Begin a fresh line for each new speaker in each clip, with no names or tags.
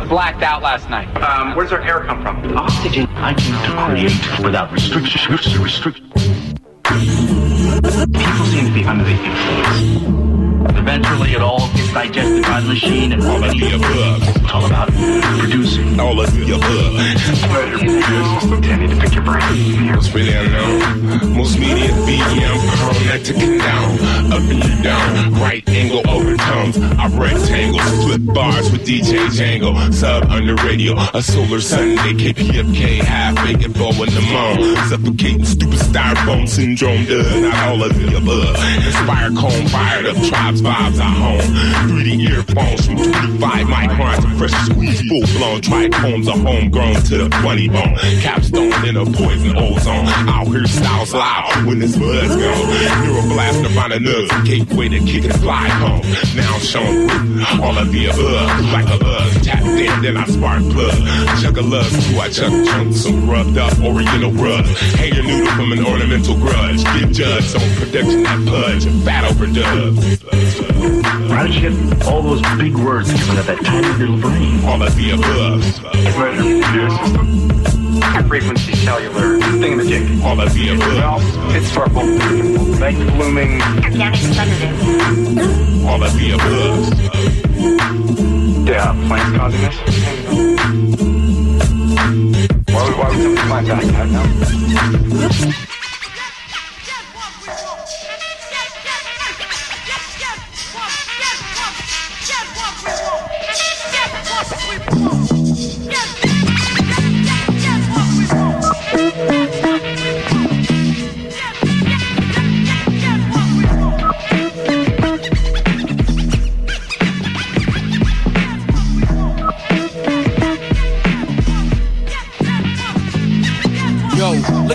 were blacked out last night.
Um, where does our air come from?
Oxygen I came to create without restriction. Restriction.
People seem to be under the influence.
Eventually, it all gets digested by the machine and
all of the above.
It's all about producing.
All of the above.
I need to pick your brain.
It's really unknown. Most media BM chromatic down. Up and you down. Right angle overtones. I rectangles. Flip bars with DJ Django. Sub under radio. A solar Sunday. KPFK. Half bacon bow in the moon. Suffocating stupid styrofoam syndrome. Does not all of the above. Inspire cone fired up. Tribes vibes at home. 3D earphones from 25 microns to fresh squeeze. Full blown trichomes are homegrown to the funny bone. Capstone in a poison ozone. Out here styles loud when this buzz gone. Neuroblast find a nose. Gateway to kick and fly home. Now I'm shown all of the above. Like a buzz. Tap in, then I spark plug. Chuck a love so I chuck chunks some rubbed up rub. Hang your noodle from an ornamental grudge. Get judged on production that pudge.
How did you get all those big words coming out that tiny little brain?
All of the above.
Where's your? High frequency cellular thingamajig.
All of the
Well,
above.
it's purple. Make blooming.
Organic.
All of the above.
Yeah, plants causing this. Why would, why would somebody plant that? I don't know.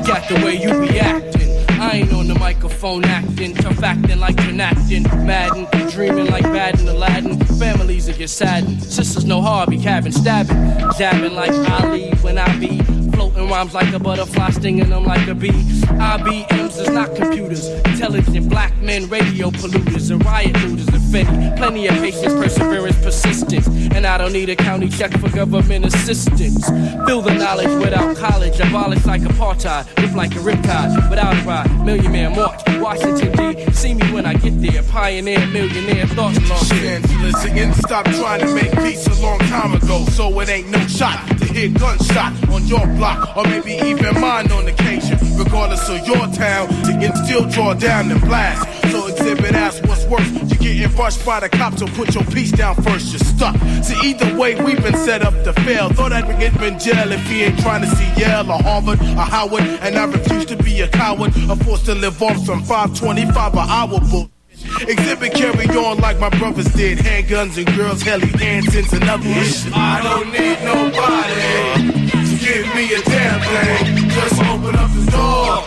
At the way you be acting. I ain't on the microphone acting, tough acting like you're acting. Madden, dreaming like Madden Aladdin. Families that get saddened. Sisters no hobby, cabin stabbing. Jabbing like Ali when I be. Floating rhymes like a butterfly, stinging them like a bee. IBMs is not computers. Intelligent black men, radio polluters, and riot looters and Fetty. Plenty of patience, perseverance, persistence. And I don't need a county check for government assistance. Fill the knowledge without college. Abolish like apartheid. Rip like a riptide without a ride. Million man march. Washington D. See me when I get there. Pioneer, millionaire, thoughts.
Angeles again. Stop trying to make peace a long time ago. So it ain't no shot hear gunshot on your block, or maybe even mine on occasion. Regardless of your town, you can still draw down and blast. So exhibit ask what's worse. You getting rushed by the cops, so put your piece down first. You're stuck. See, either way, we've been set up to fail. Thought I'd get in jail if he ain't trying to see Yale or Harvard or Howard. And I refuse to be a coward, or forced to live off some 525 an hour book. Exhibit carry on like my brothers did. Handguns and girls, heli dancings and other shit. I don't need nobody to give me a damn thing. Just open up the door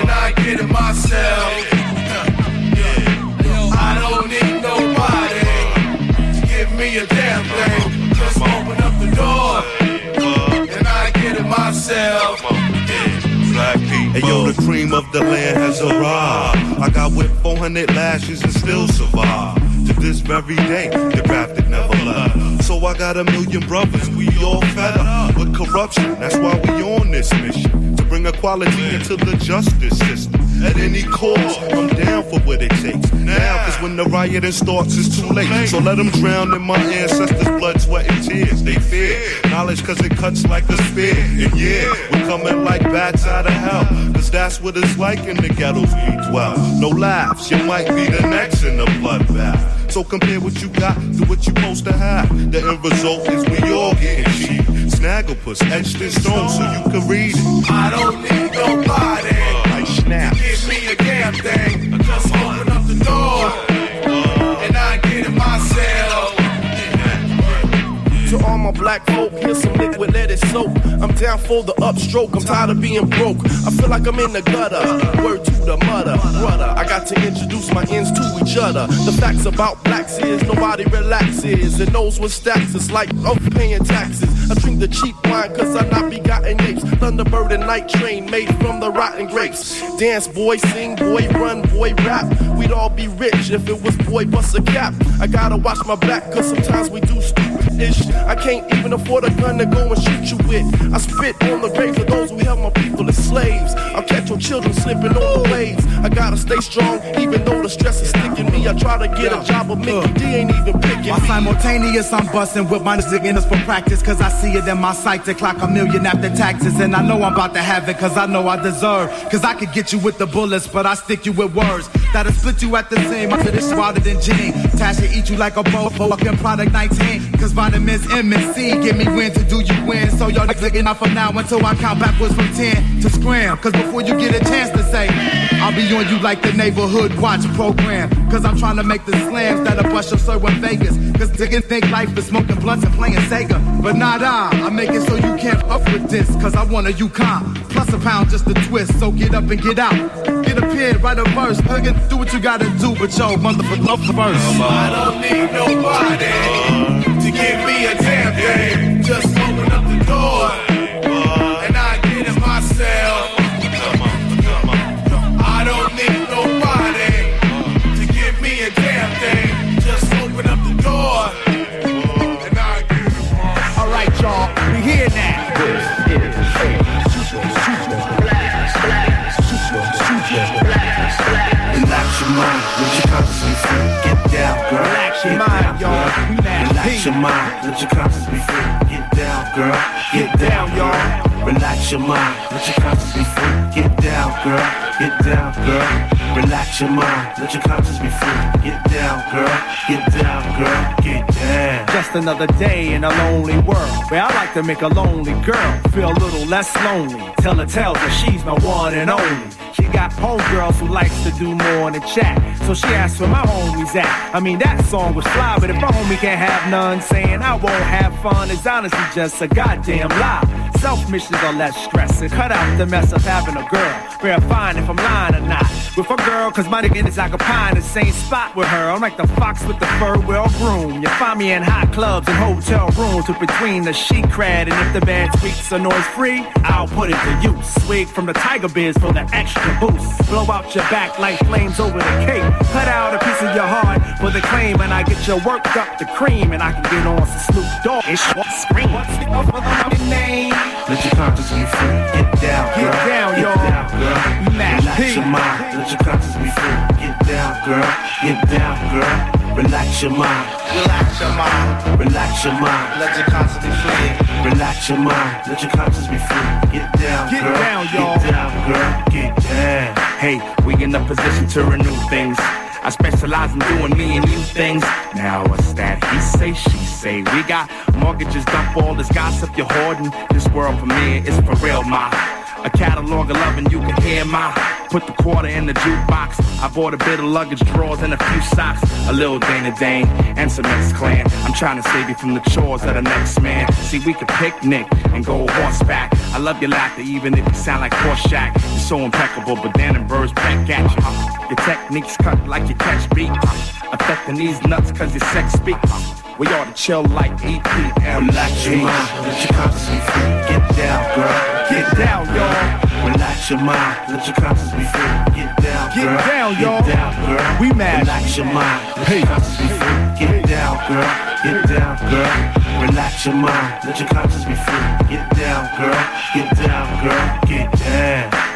and I get it myself. I don't need nobody to give me a damn thing. Just open up the door and I get it myself.
Hey yo, the cream of the land has arrived. I got whipped 400 lashes and still survive. To this very day, the grafted never left. So I got a million brothers, we all fed up with corruption. That's why we on this mission to bring equality into the justice system. At any cost, I'm down for what it takes. Now, cause when the rioting starts, it's too late. So let them drown in my ancestors' blood, sweat, and tears. They fear knowledge cause it cuts like a spear. And yeah, we're coming like bats out of hell. Cause that's what it's like in the ghettos we dwell. No laughs, you might be the next in the bloodbath. So compare what you got to what you're supposed to have. The end result is we all getting cheap. Snagglepuss etched in stone so you can read it.
I don't need nobody.
Snap.
Give me a damn thing. Just open up the door Black folk, here's some liquid, let it soak. I'm down for the upstroke, I'm tired of being broke. I feel like I'm in the gutter. Word to the mother, brother. I got to introduce my ends to each other. The facts about blacks is nobody relaxes and knows what stacks is like of paying taxes. I drink the cheap wine cause I'm not begotten apes. Thunderbird and night train made from the rotten grapes. Dance boy, sing boy, run boy, rap. We'd all be rich if it was boy bust a cap. I gotta watch my back cause sometimes we do stupid ish. I can't even afford a gun to go and shoot you with. I spit on the graves of those who held my people as slaves. I'll catch your children slipping on the waves. I gotta stay strong, even though the stress is sticking me. I try to get a job, but Mickey D ain't even picking me.
simultaneous, I'm busting with my niggas for practice. Cause I see it in my sight to clock a million after taxes. And I know I'm about to have it cause I know I deserve. Cause I could get you with the bullets, but I stick you with words. That'll split you at the seam. After this wilder than Gene. Tasha eat you like a bow, fucking product 19. Cause vitamins M and C give me win to do you win. So y'all looking out from now until I count backwards from 10 to scram. Cause before you get a chance to say, I'll be on you like the neighborhood watch program. Cause I'm trying to make the slams that'll bust your soul in Vegas. Cause niggas think life is smoking blunts and playing Sega. But not I, I make it so you can't fuck with this. Cause I want a Yukon. Plus a pound just a twist. So get up and get out. Get a pen, write a verse. Huggin', do what you gotta do. But yo, motherfucker, love the verse.
I don't need nobody to give me a damn thing. Just open up the door and I get it myself. I don't need nobody to give me a damn thing. Just open up the door and I get it myself.
All right, y'all, we here now.
Relax your mind, let your conscience be free. Get down, girl.
Relax your mind,
your mind, let your conscience be free. Get down, girl. Get down, y'all. Relax your mind, let your conscience be free. Get down, girl. Get down, girl. Relax your mind, let your conscience be free. Get down, girl. Get down, girl. Get down.
Just another day in a lonely world where I like to make a lonely girl feel a little less lonely. Tell her tells her she's my one and only. She got homegirls who likes to do more than chat. So she asked where my homies at. I mean, that song was fly, but if my homie can't have none, saying I won't have fun is honestly just a goddamn lie. Self missions are less stress and cut out the mess of having a girl. Verifying if I'm lying or not. With a girl, cause my nigga is occupying the same spot with her. I'm like the fox with the fur well groomed. You find me in hot clubs and hotel rooms with between the sheet cred. And if the band tweaks are noise free, I'll put it to use. Swig from the Tiger Biz for the extra boost. Blow out your back like flames over the cape. Cut out a piece of your heart for the claim. And I get you worked up to cream. And I can get on some Snoop Dogg and sh- scream. What's the name?
Let your conscience be free. Get down, girl.
Get down,
Get
y'all.
down, girl. Relax your mind. Let your conscience be free. Get down, girl. Get down, girl. Relax your mind.
Relax your mind.
Relax your mind.
Let your conscience be free.
Relax your mind. Let your conscience be free. Get down,
Get
girl.
down, y'all.
Get down, girl. Get down.
Hey, we in a position to renew things. I specialize in doing me and you things. Now what's that? He say, she say. We got mortgages, dump all this gossip you're hoarding. This world for me is for real, ma. A catalog of loving you can hear my Put the quarter in the jukebox. I bought a bit of luggage, drawers, and a few socks. A little Dana Dane and some X Clan. I'm trying to save you from the chores of the next man. See, we could picnic and go horseback. I love your laughter, even if you sound like Horshack. You're so impeccable, but Dan and birds back at you. Your technique's cut like you catch beat. Affecting these nuts cause your sex speak. We ought to chill like EPM.
Relax your mind, let your conscience be free. Get down, girl.
Get down, y'all.
Relax your mind, let your conscience be free. Get down, girl.
Get down, y'all.
Get down, girl.
We mad.
Relax your mind, let your conscience be free. Get down, girl. Get down, girl. Relax your mind, let your conscience be free. Get down, girl. Get down, girl. Get down.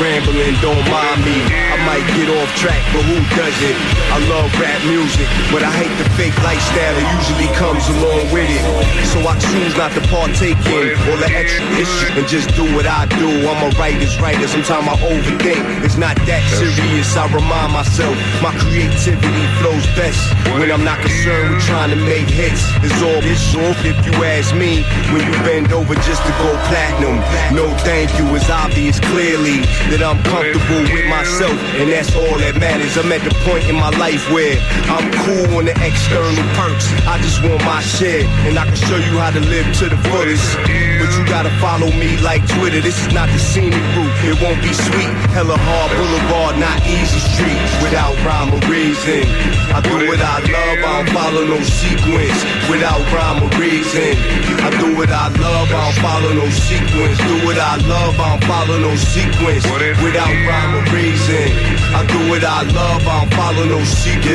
Rambling, don't mind me. I might get off track, but who doesn't? I love rap music, but I hate the fake lifestyle that usually comes along with it. So I choose not to partake in all the extra issues and just do what I do. I'm a writer's writer, sometimes I overthink. It's not that serious, I remind myself my creativity flows best when I'm not concerned with trying to make hits. It's all this off if you ask me. When you bend over just to go platinum, no thank you. It's obvious clearly that I'm comfortable with myself, and that's all that matters. I'm at the point in my life where I'm cool on the external perks. I just want my share, and I can show you how to live to the fullest. But you gotta follow me like Twitter. This is not the scenic route. It won't be sweet. Hella hard boulevard, not easy street. Without rhyme or reason. I do what I love. I don't follow no sequence. without rhyme or reason. I do what I love, I don't follow no sequence. Do what I love, I don't follow no sequence. Without rhyme or reason. I do what I love, I don't follow no sequence.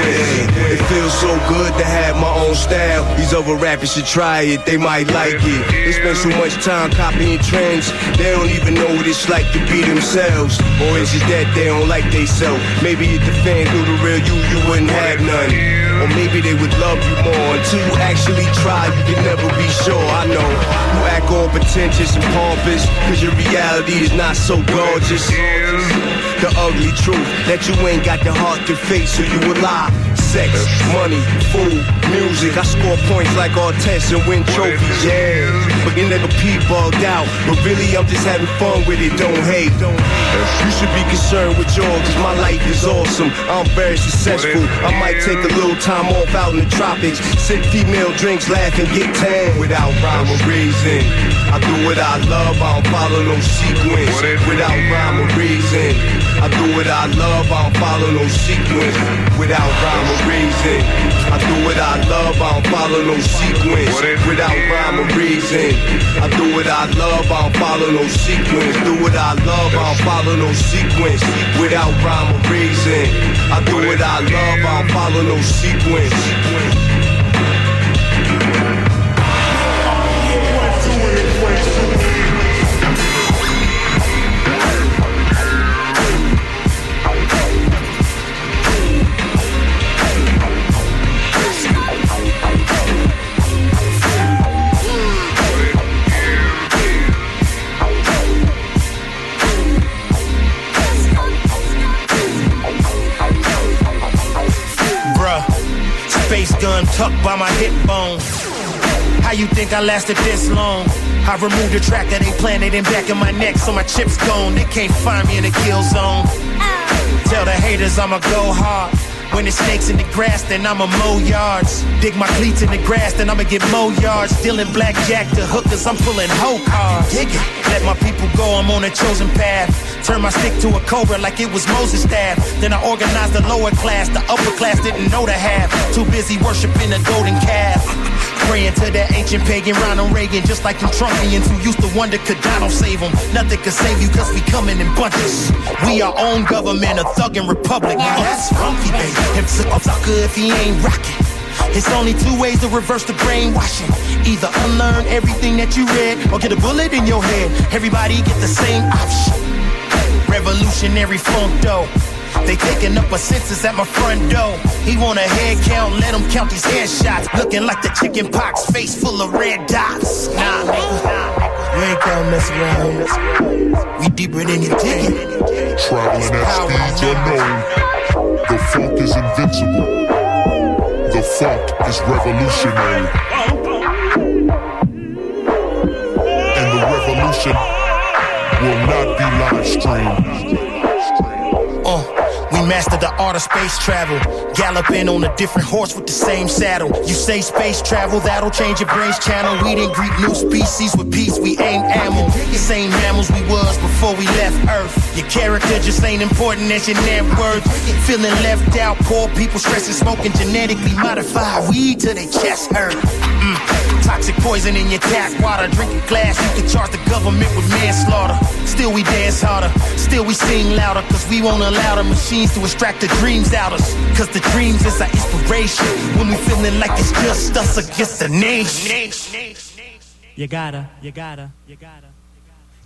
It feels so good to have my own style. These other rappers should try it, they might like it. They spend so much time copying trends, they don't even know what it's like to be themselves. Or is it that they don't like they self? Maybe if the fans knew the real you, you wouldn't have none. Or maybe they would love you more until you actually try. You can never be sure. I know you act all pretentious and pompous, cause your reality is not so gorgeous. The ugly truth that you ain't got the heart to face, so you will lie. Sex, money, food, music. I score points like all tests and win trophies, yeah. But you nigga P bugged out. But really, I'm just having fun with it, don't hate. You should be concerned with yours, cause my life is awesome. I'm very successful. I might take a little time off out in the tropics. Sip female drinks, laugh and get tan without rhyme or reason. I do what I love, I don't follow no sequence. Without rhyme or reason. I do what I love, I don't follow no sequence. Without rhyme or reason. I do what I love, I don't follow no sequence. Without rhyme or reason. I do what I love, I don't follow no sequence. Do what I love, I don't follow no sequence. Without rhyme or reason. I do what I love, I don't follow no sequence.
Tucked by my hip bone. How you think I lasted this long? I removed the tracker they planted in back of my neck, so my chips gone. They can't find me in the kill zone. Tell the haters I'ma go hard. When there's snakes in the grass, then I'ma mow yards. Dig my cleats in the grass, then I'ma get more yards. Dealing blackjack to hookers, I'm pulling hoe cards. Dig it. Let my people go, I'm on a chosen path. Turn my stick to a cobra like it was Moses' staff. Then I organized the lower class, the upper class didn't know to have. Too busy worshiping the golden calf. Praying to that ancient pagan Ronald Reagan, just like them Trumpians who used to wonder could Donald save them. Nothing could save you cause we coming in bunches. We our own government, a thuggin' republic. Now uh, that's funky, baby. A sucker if he ain't rockin'. It's only two ways to reverse the brainwashing. Either unlearn everything that you read or get a bullet in your head. Everybody get the same option. Revolutionary funk though. They taking up a census at my front door. He want a head count, let him count these headshots. Looking like the chicken pox, face full of red dots. Nah, nigga. You ain't gonna mess around. We deeper than you think.
Traveling at speeds unknown, the funk is invincible. The funk is revolutionary. And the revolution will not be live streamed.
Mastered the art of space travel. Galloping on a different horse with the same saddle. You say space travel, that'll change your brain's channel. We didn't greet new species with peace, we ain't animal. The same mammals we was before we left Earth. Your character just ain't important as your net worth. Feeling left out, poor people stressing, smoking genetically modified weed till they chest hurt. Mm. Toxic poison in your tap water. Drink a glass, you can charge the government with manslaughter. Still we dance harder, still we sing louder. Cause we won't allow the machines to extract the dreams out of us. Cause the dreams is our inspiration. When we feeling like it's just us against the nation.
You gotta, you gotta, you gotta.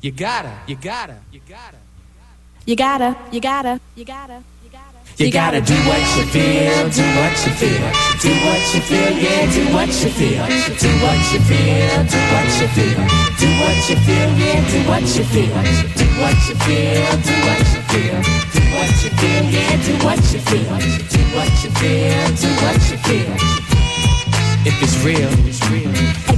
You gotta, you gotta, you gotta.
You gotta, you gotta, you gotta.
You gotta do what you feel, do what you feel, do what you feel, yeah, do what you feel, do what you feel, do what you feel, do what you feel, yeah, do what you feel, do what you feel, do what you feel, do what you feel, yeah, do what you feel, do what you feel, do what you feel. If it's real, it's real.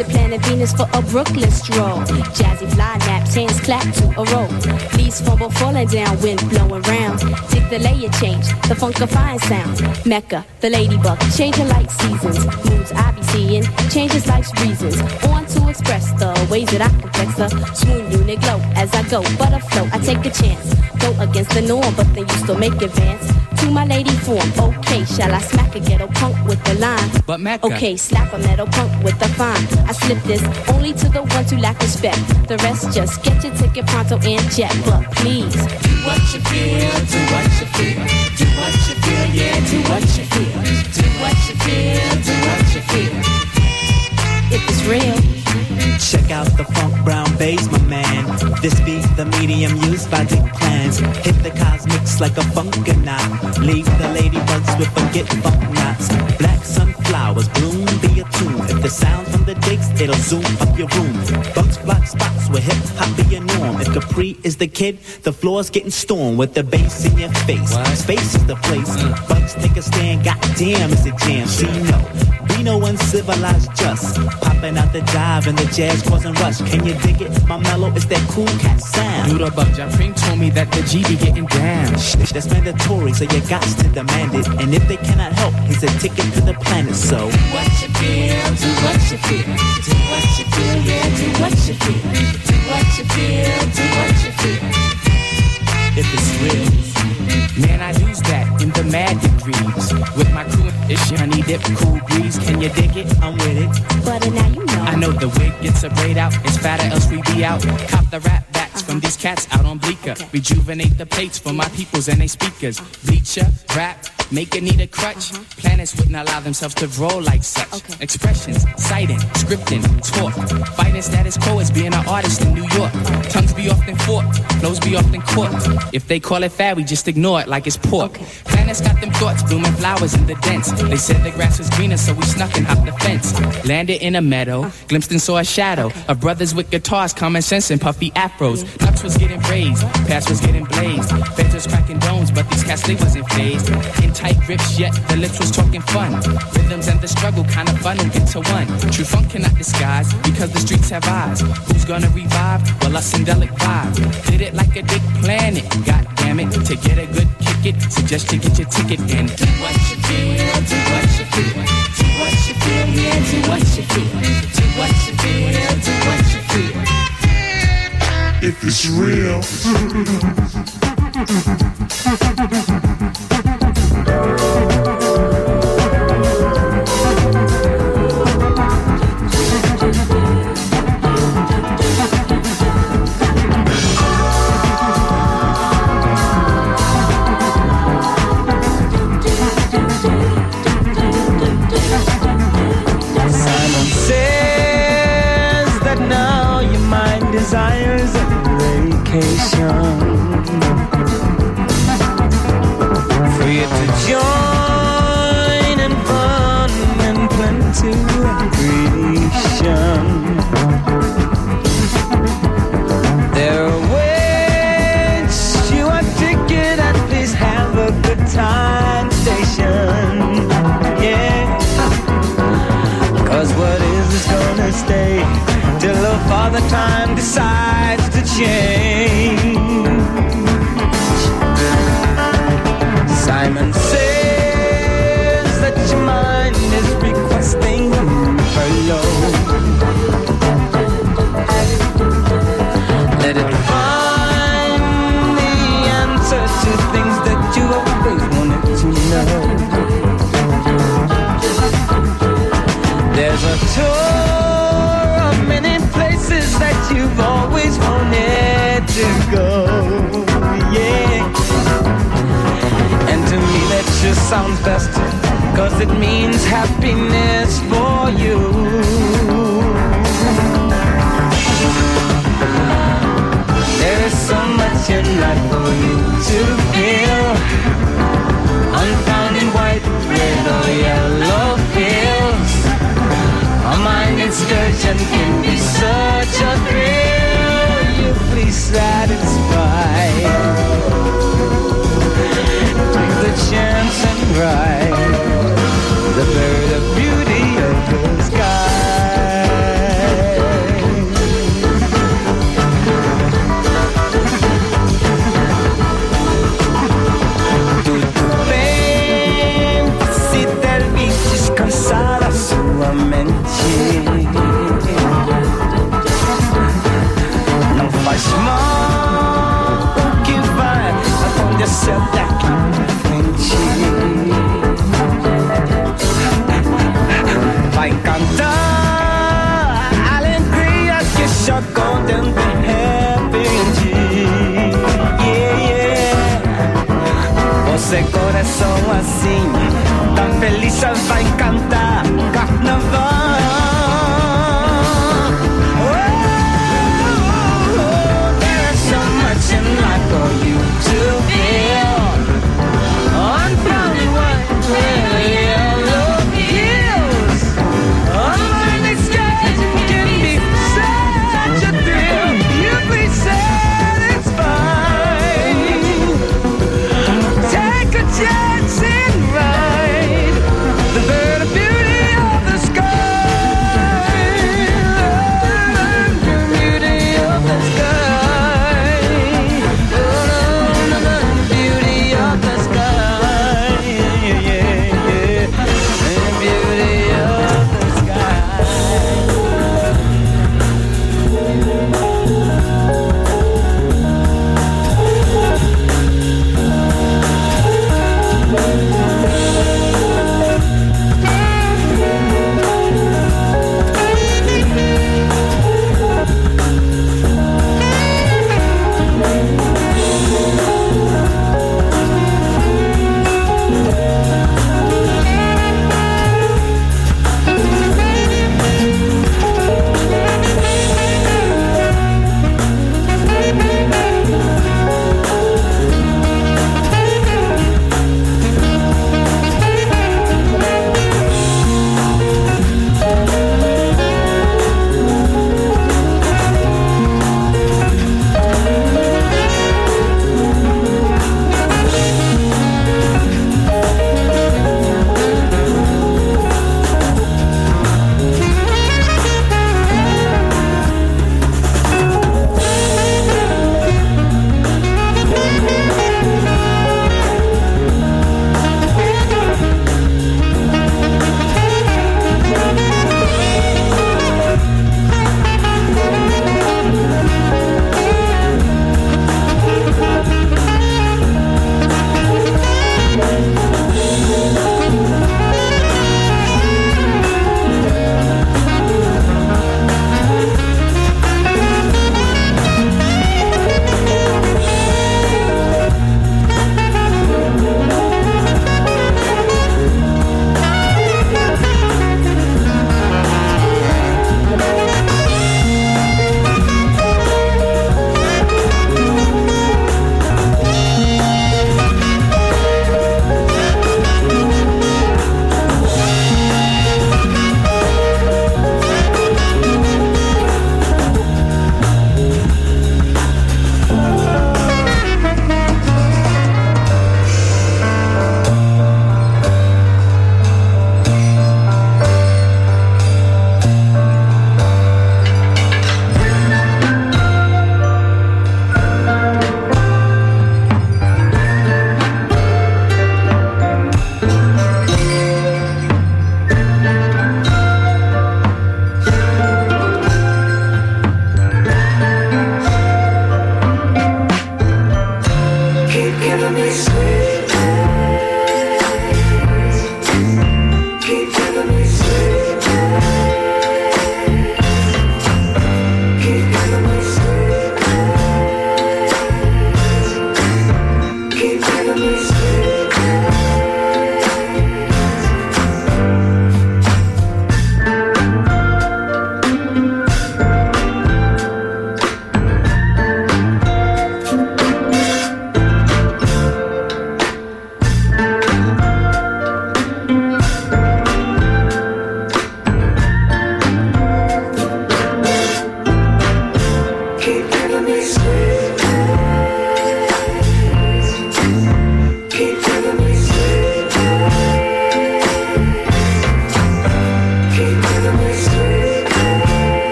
Exit planet Venus for a Brooklyn stroll. Jazzy fly naps, hands clap to a roll. Leaves fumble falling down, wind blowing round. Dig the layer change, the funkifying sound. Mecca, the ladybug, changing like seasons. Moods I be seeing, changes life's reasons. On to express the ways that I can flex the swoon unit glow as I go. But afloat, I take a chance. Go against the norm, but then you still make advance. To my lady form. Okay, shall I smack a ghetto punk with the line?
But Mecca.
Okay, slap a metal punk with the fine. I slip this only to the ones who lack respect. The rest just get your ticket pronto and jet. But please, do what you feel, do what you feel, do what you feel, yeah, do what you feel, do what you feel, do what you feel. If it's real.
Check out the funk brown bass, my man. This be the medium used by Dick Plans. Hit the cosmics like a funkonaut. Leave the ladybugs with forget funk knots. Black sunflowers bloom, be a tune. If the sound from the digs, it'll zoom up your room. Bugs block spots where hip hop be a norm. If Capri is the kid, the floor's getting stormed with the bass in your face. Space is the place. Bugs take a stand, goddamn, it's a jam. See, no. Be no uncivilized just popping out the dive and the jazz causing rush. Can you dig it? My mellow is that cool cat sound.
Do the bug Cream told me that the G be getting down.
Shh, That's mandatory, so you got to demand it. And if they cannot help, he's a ticket to the planet. So
Do what you feel, do what you feel, do what you feel, yeah, do what you feel, do what you feel, do what you feel.
If it's real.
Man, I use that in the mad degrees. With my crew, it's honey dip, cool breeze. Can you dig it?
I'm with it.
But now you know.
I know the wig gets a braid out. It's fatter, else we be out. Cop the rap backs from these cats out on Bleecker. Rejuvenate the plates for my peoples and they speakers. Uh-huh. Bleacher, rap, make it need a crutch. Uh-huh. Planets wouldn't allow themselves to roll like such. Expressions, citing, scripting, talk. Fighting status quo as being an artist in New York. Tongues be often forked, flows be often caught. If they call it fad, we just ignore it like it's pork. Planets got them thoughts, blooming flowers in the dents. They said the grass was greener, so we snuck and hopped the fence. Landed in a meadow, uh. glimpsed and saw a shadow of brothers with guitars, common sense and puffy afros. Nuts was getting raised, past was getting blazed. Feds was cracking domes, but these cats they wasn't phased. In tight grips, yet the lips was talking fun. Rhythms and the struggle kind of bundled into one. True funk cannot disguise because the streets have eyes. Who's gonna revive? Well, us syndelic vibe. Did it like a big planet. God damn it, to get a good kick it, suggest you get your ticket and do what you feel, do what you feel, do what you feel, do what you feel, do what you feel, do what you feel.
If it's real.
For you to join in fun and plenty sounds best. Cause it means happiness for you. There is so much in life for you to feel. Unfound in white, red, or yellow fields. A mind excursion can be such a thrill. You please satisfy. Chance É começam assim. da feliz, já vai cantar.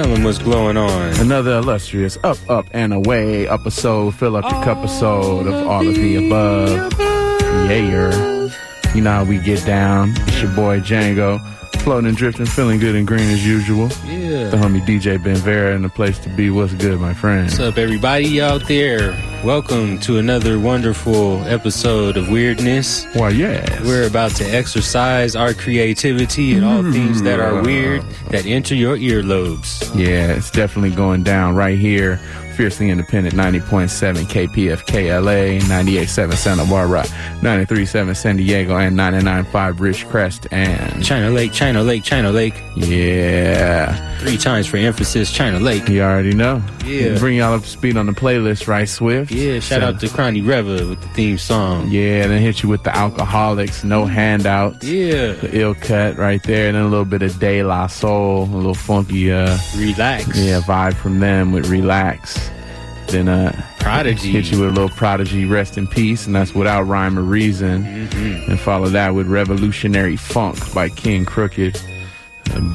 Tell them what's going on.
Another illustrious up, up, and away episode. Fill up your cup episode of all of the above. Yeah, you know how we get down. It's your boy Django. Floating and drifting, feeling good and green as usual.
Yeah.
The homie DJ Ben Vera in the place to be. What's good, my friend?
What's up, everybody out there? Welcome to another wonderful episode of Weirdness.
Why, yes.
We're about to exercise our creativity and all things that are mm. weird that enter your earlobes.
Yeah, it's definitely going down right here. Fiercely Independent 90.7 KPFK LA, 98.7 Santa Barbara, 93.7 San Diego, and 99.5 Ridgecrest and
China Lake, China Lake, China Lake.
Yeah.
Three times for emphasis, China Lake.
You already know.
Yeah.
Bring y'all up to speed on the playlist, right, Swift?
Yeah, shout
So-
out to Cronny Reva with the theme song.
Yeah, then hit you with the Alkaholiks, no handouts.
Yeah.
The ill cut right there, and then a little bit of De La Soul, a little funky uh
Relax.
Yeah, vibe from them with relax. Then uh
Prodigy.
hit you with a little prodigy, rest in peace, and that's without rhyme or reason.
Mm-hmm.
And follow that with Revolutionary Funk by King Crooked.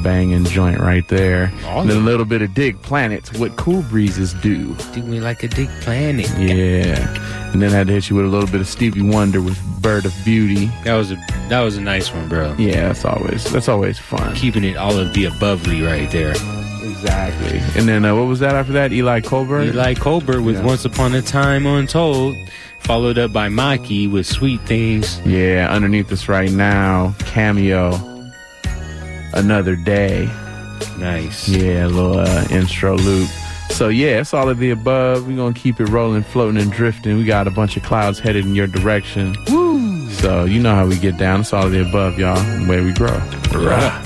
Banging joint right there. And then a little bit of Dig Planets, what cool breezes do.
Do me like a dig planet.
Yeah. And then I had to hit you with a little bit of Stevie Wonder with Bird of Beauty.
That was a that was a nice one, bro.
Yeah, that's always that's always fun.
Keeping it all of the abovely right there.
Exactly. And then uh, what was that after that? Eli Colbert.
Eli Colbert with
Yeah.
Once Upon a Time Untold, followed up by Maki with Sweet Things.
Yeah, underneath us right now, cameo. Another day.
Nice.
Yeah, a little uh, intro loop. So yeah, it's all of the above. We're gonna keep it rolling, floating, and drifting. We got a bunch of clouds headed in your direction. Woo! So you know how we get down. It's all of the above, y'all. And where we grow. Rah.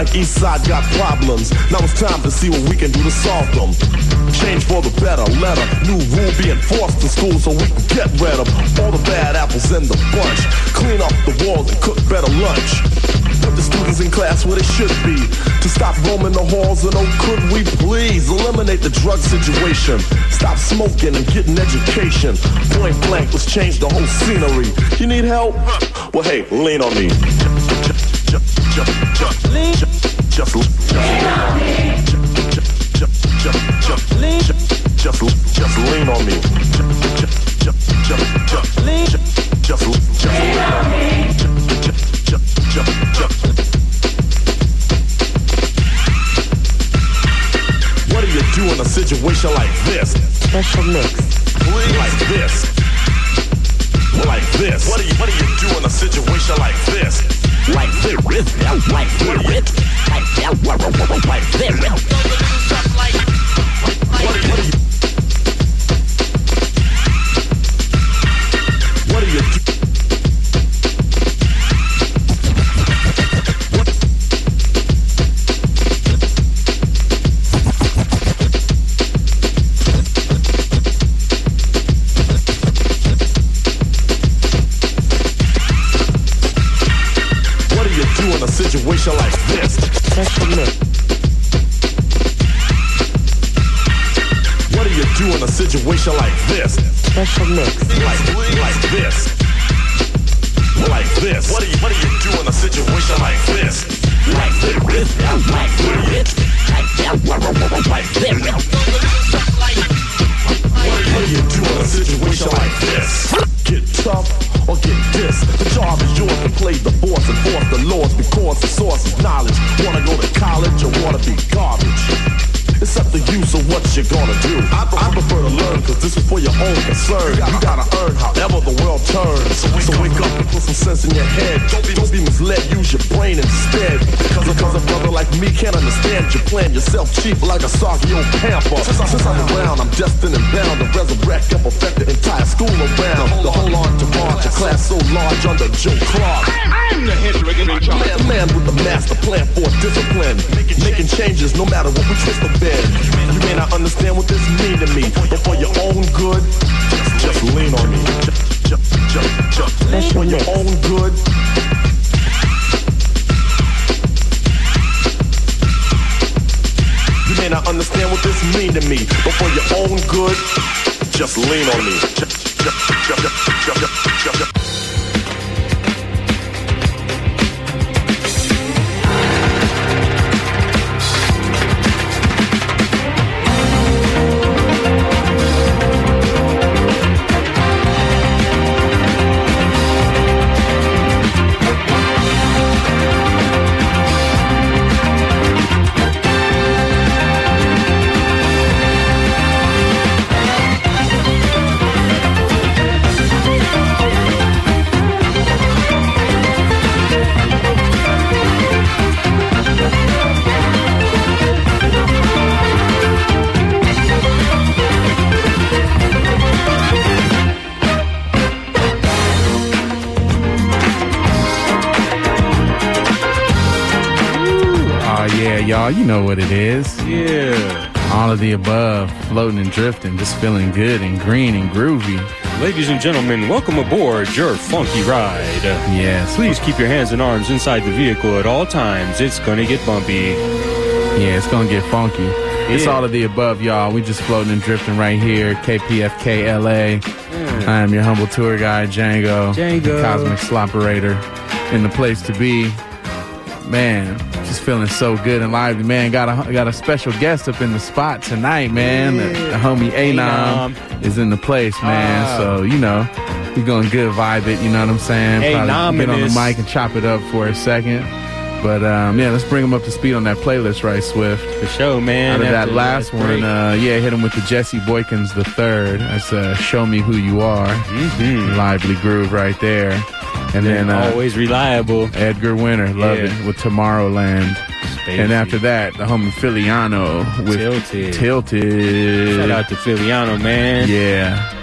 Like Eastside got problems. Now it's time to see what we can do to solve them. Change for the better, letter. New rule being forced in school so we can get rid of all the bad apples in the bunch. Clean up the walls and cook better lunch. Put the students in class where they should be. To stop roaming the halls and oh, could we please eliminate the drug situation? Stop smoking and get an education. Point blank, let's change the whole scenery. You need help? Well, hey, lean on me. Lean. Lean on me. Lean. Lean on me. What do you do in a situation like this?
Special mix.
Around, I'm destined and bound to resurrect and perfect the entire school around. The whole entourage, a class so large under Joe Clark.
I'm the in.
Man, man with the master plan for discipline. Making changes no matter what we twist the bed. You may not understand what this mean to me, but for your own good, just lean on me. Just, just, just, just. For your own good. May not understand what this mean to me, but for your own good, just lean on me.
What it is.
Yeah.
All of the above, floating and drifting, just feeling good and green and groovy.
Ladies and gentlemen, welcome aboard your funky ride.
Yes.
Please keep your hands and arms inside the vehicle at all times. It's gonna get bumpy.
Yeah, it's gonna get funky. It's all of the above, y'all. We just floating and drifting right here, KPFK LA. Mm. I am your humble tour guide, Django.
Django.
Cosmic Sloperator. In the place to be. Man, just feeling so good and lively. Man, got a got a special guest up in the spot tonight, man. The, the homie Anom is in the place, man.
Ah.
So, you know, we going good vibe it, you know what I'm saying? Probably get on the mic and chop it up for a second. But um, yeah, let's bring him up to speed on that playlist, right, Swift?
For sure, man.
Out of that last one, uh, yeah, hit him with the Jesse Boykins the third. That's uh, "Show Me Who You Are,"
Mm-hmm.
lively groove right there. And then uh,
always reliable.
Edgar Winter, love
Yeah.
it with Tomorrowland. And after that, the homie Filiano with
Tilted.
Tilted.
Shout out to Filiano, man.
Yeah.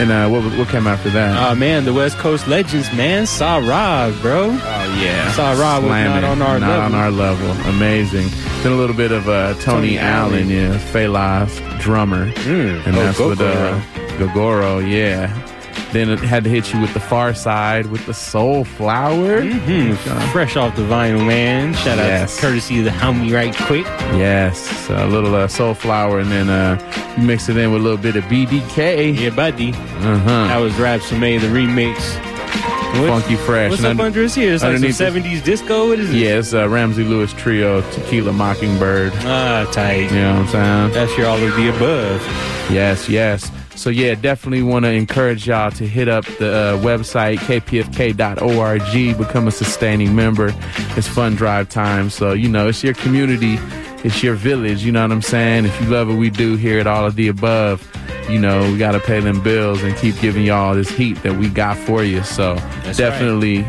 And uh, what what came after that?
Oh man, the West Coast legends, man. Saw Rob, bro.
Oh yeah.
Saw Rob was not on our
not
level.
on our level. Amazing. Then a little bit of uh, Tony,
Tony
Allen,
Allen.
yeah, Fela's drummer,
Mm.
and
Oh,
that's what uh,
Gogoro.
Gogoro, yeah. Then it had to hit you with the Pharcyde with the Soul Flower.
Mhm. Fresh off the vinyl, man. Shout out to courtesy of the homie right quick.
Yes, a little uh, Soul Flower, and then uh, you mix it in with a little bit of BDK.
Yeah, buddy.
Uh huh.
That was Rap Made the remix. What's-
Funky Fresh.
What's
And
up
un-
under his ear? It's like some
underneath this-
70s disco. What is it?
Yeah, it's uh, Ramsey Lewis Trio, Tequila Mockingbird.
Ah, tight.
You know what I'm saying?
That's your all of the above.
Yes, yes. So yeah, definitely want to encourage y'all to hit up the uh, website kpfk.org, become a sustaining member. It's fun drive time, so you know it's your community, it's your village. You know what I'm saying? If you love what we do here at all of the above, you know we got to pay them bills and keep giving y'all this heat that we got for you. So
That's
definitely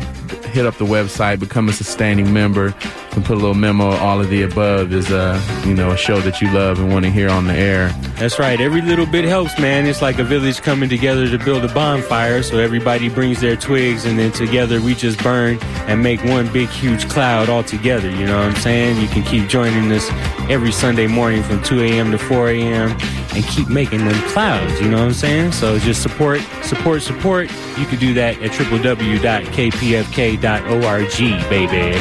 hit up the website, become a sustaining member. And put a little memo. All of the above is, uh, you know, a show that you love and want to hear on the air.
That's right. Every little bit helps, man. It's like a village coming together to build a bonfire. So everybody brings their twigs, and then together we just burn and make one big, huge cloud all together. You know what I'm saying? You can keep joining us every Sunday morning from 2 a.m. to 4 a.m. and keep making them clouds. You know what I'm saying? So just support, support, support. You can do that at www.kpfk.org, baby.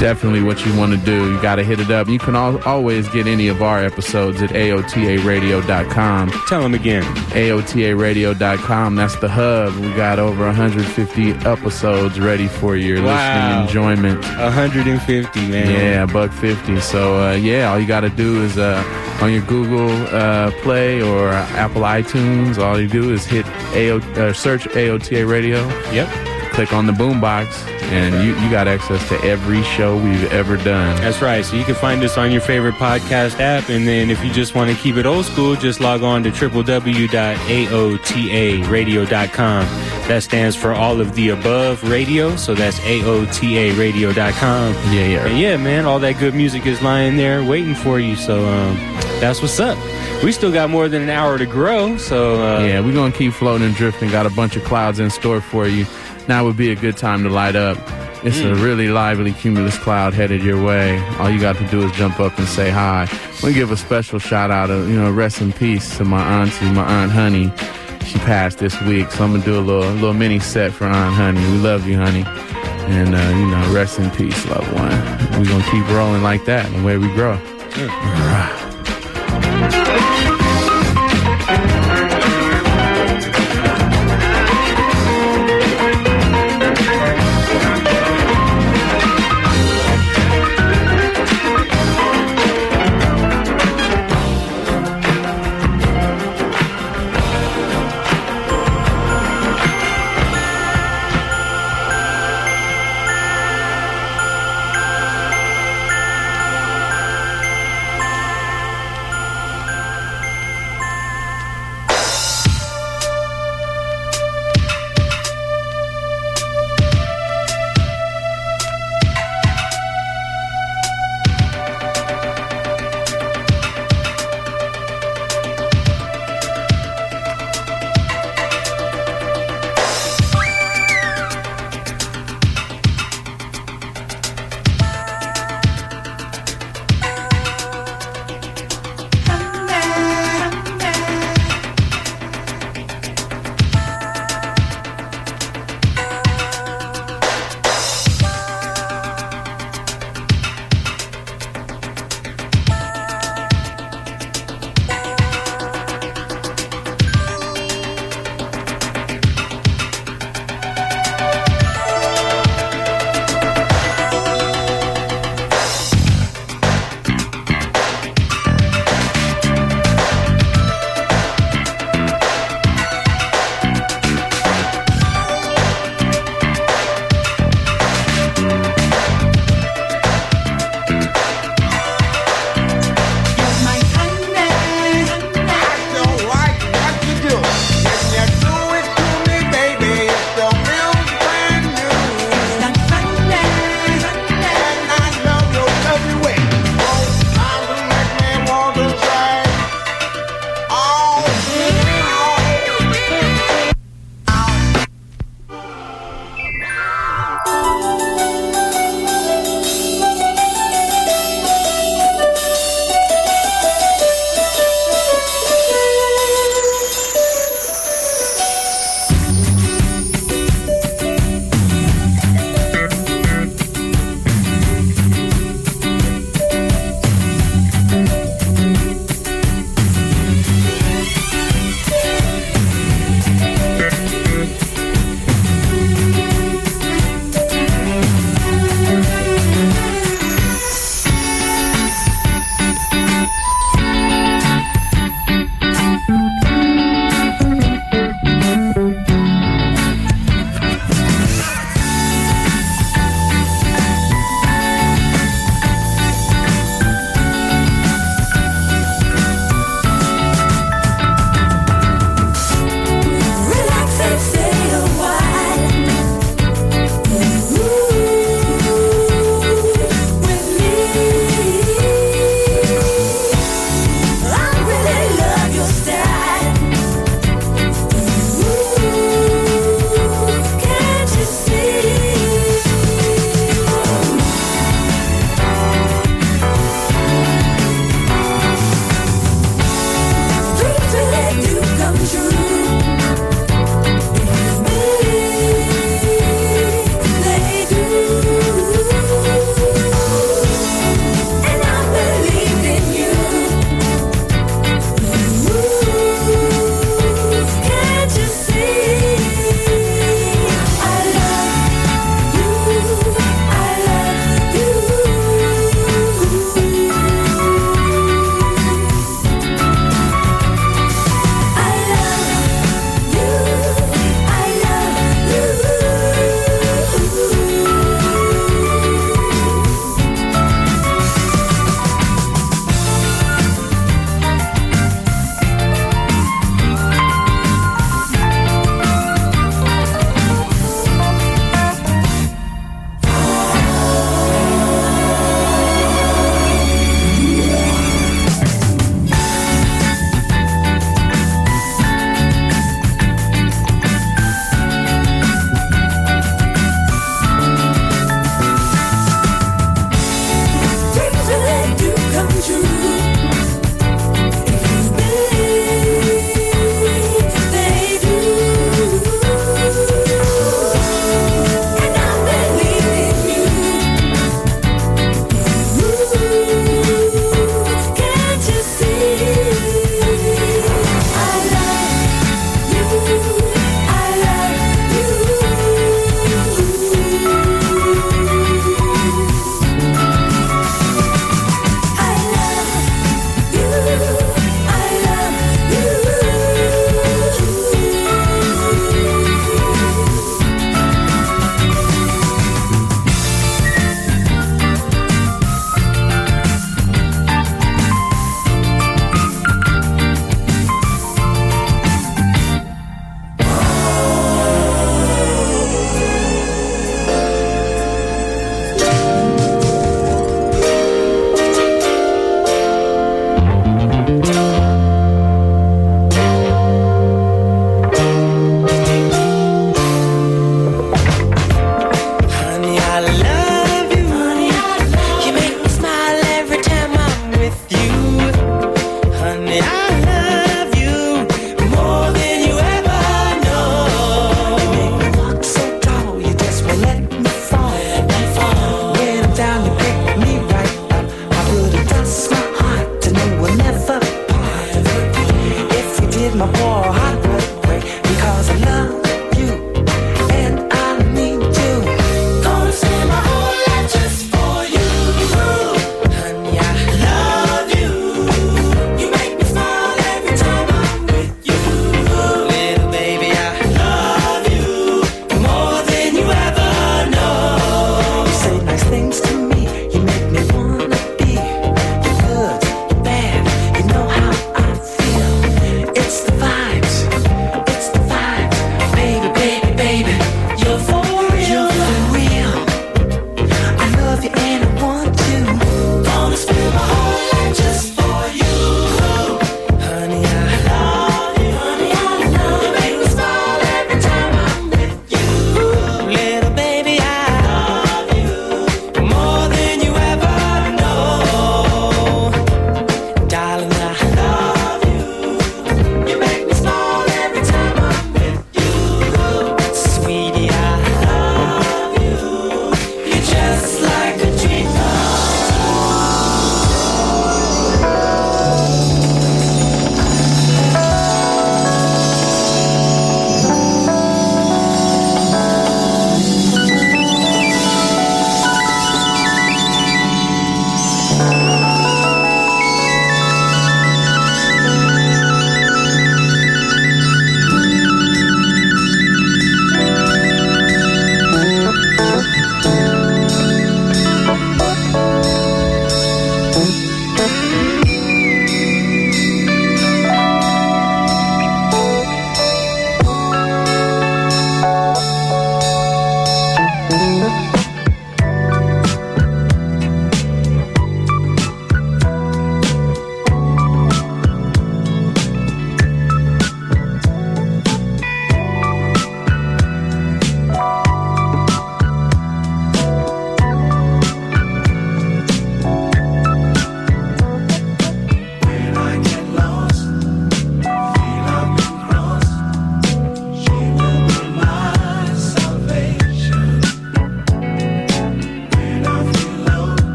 definitely what you want to do. You got to hit it up. You can al- always get any of our episodes at AOTARadio.com.
Tell them again.
AOTARadio.com. That's the hub. We got over 150 episodes ready for your
Wow.
listening enjoyment.
150, man.
Yeah, buck 50. So, uh, yeah, all you got to do is uh, on your Google uh, Play or Apple iTunes, all you do is hit AO, uh, search AOTA Radio.
Yep.
Click on the boombox, and you, you got access to every show we've ever done.
That's right. So you can find us on your favorite podcast app. And then if you just want to keep it old school, just log on to www.aotaradio.com. That stands for all of the above radio. So that's aotaradio.com.
Yeah, yeah.
And yeah, man, all that good music is lying there waiting for you. So um, that's what's up. We still got more than an hour to grow. So uh,
Yeah, we're gonna keep floating and drifting. Got a bunch of clouds in store for you. Now would be a good time to light up. It's a
Mm.
really lively cumulus cloud headed your way. All you got to do is jump up and say hi. We give a special shout out of you know rest in peace to my auntie, my aunt Honey. She passed this week, so I'm gonna do a little little mini set for Aunt Honey. We love you, honey, and uh, you know rest in peace, loved one. We're gonna keep rolling like that, the way we grow.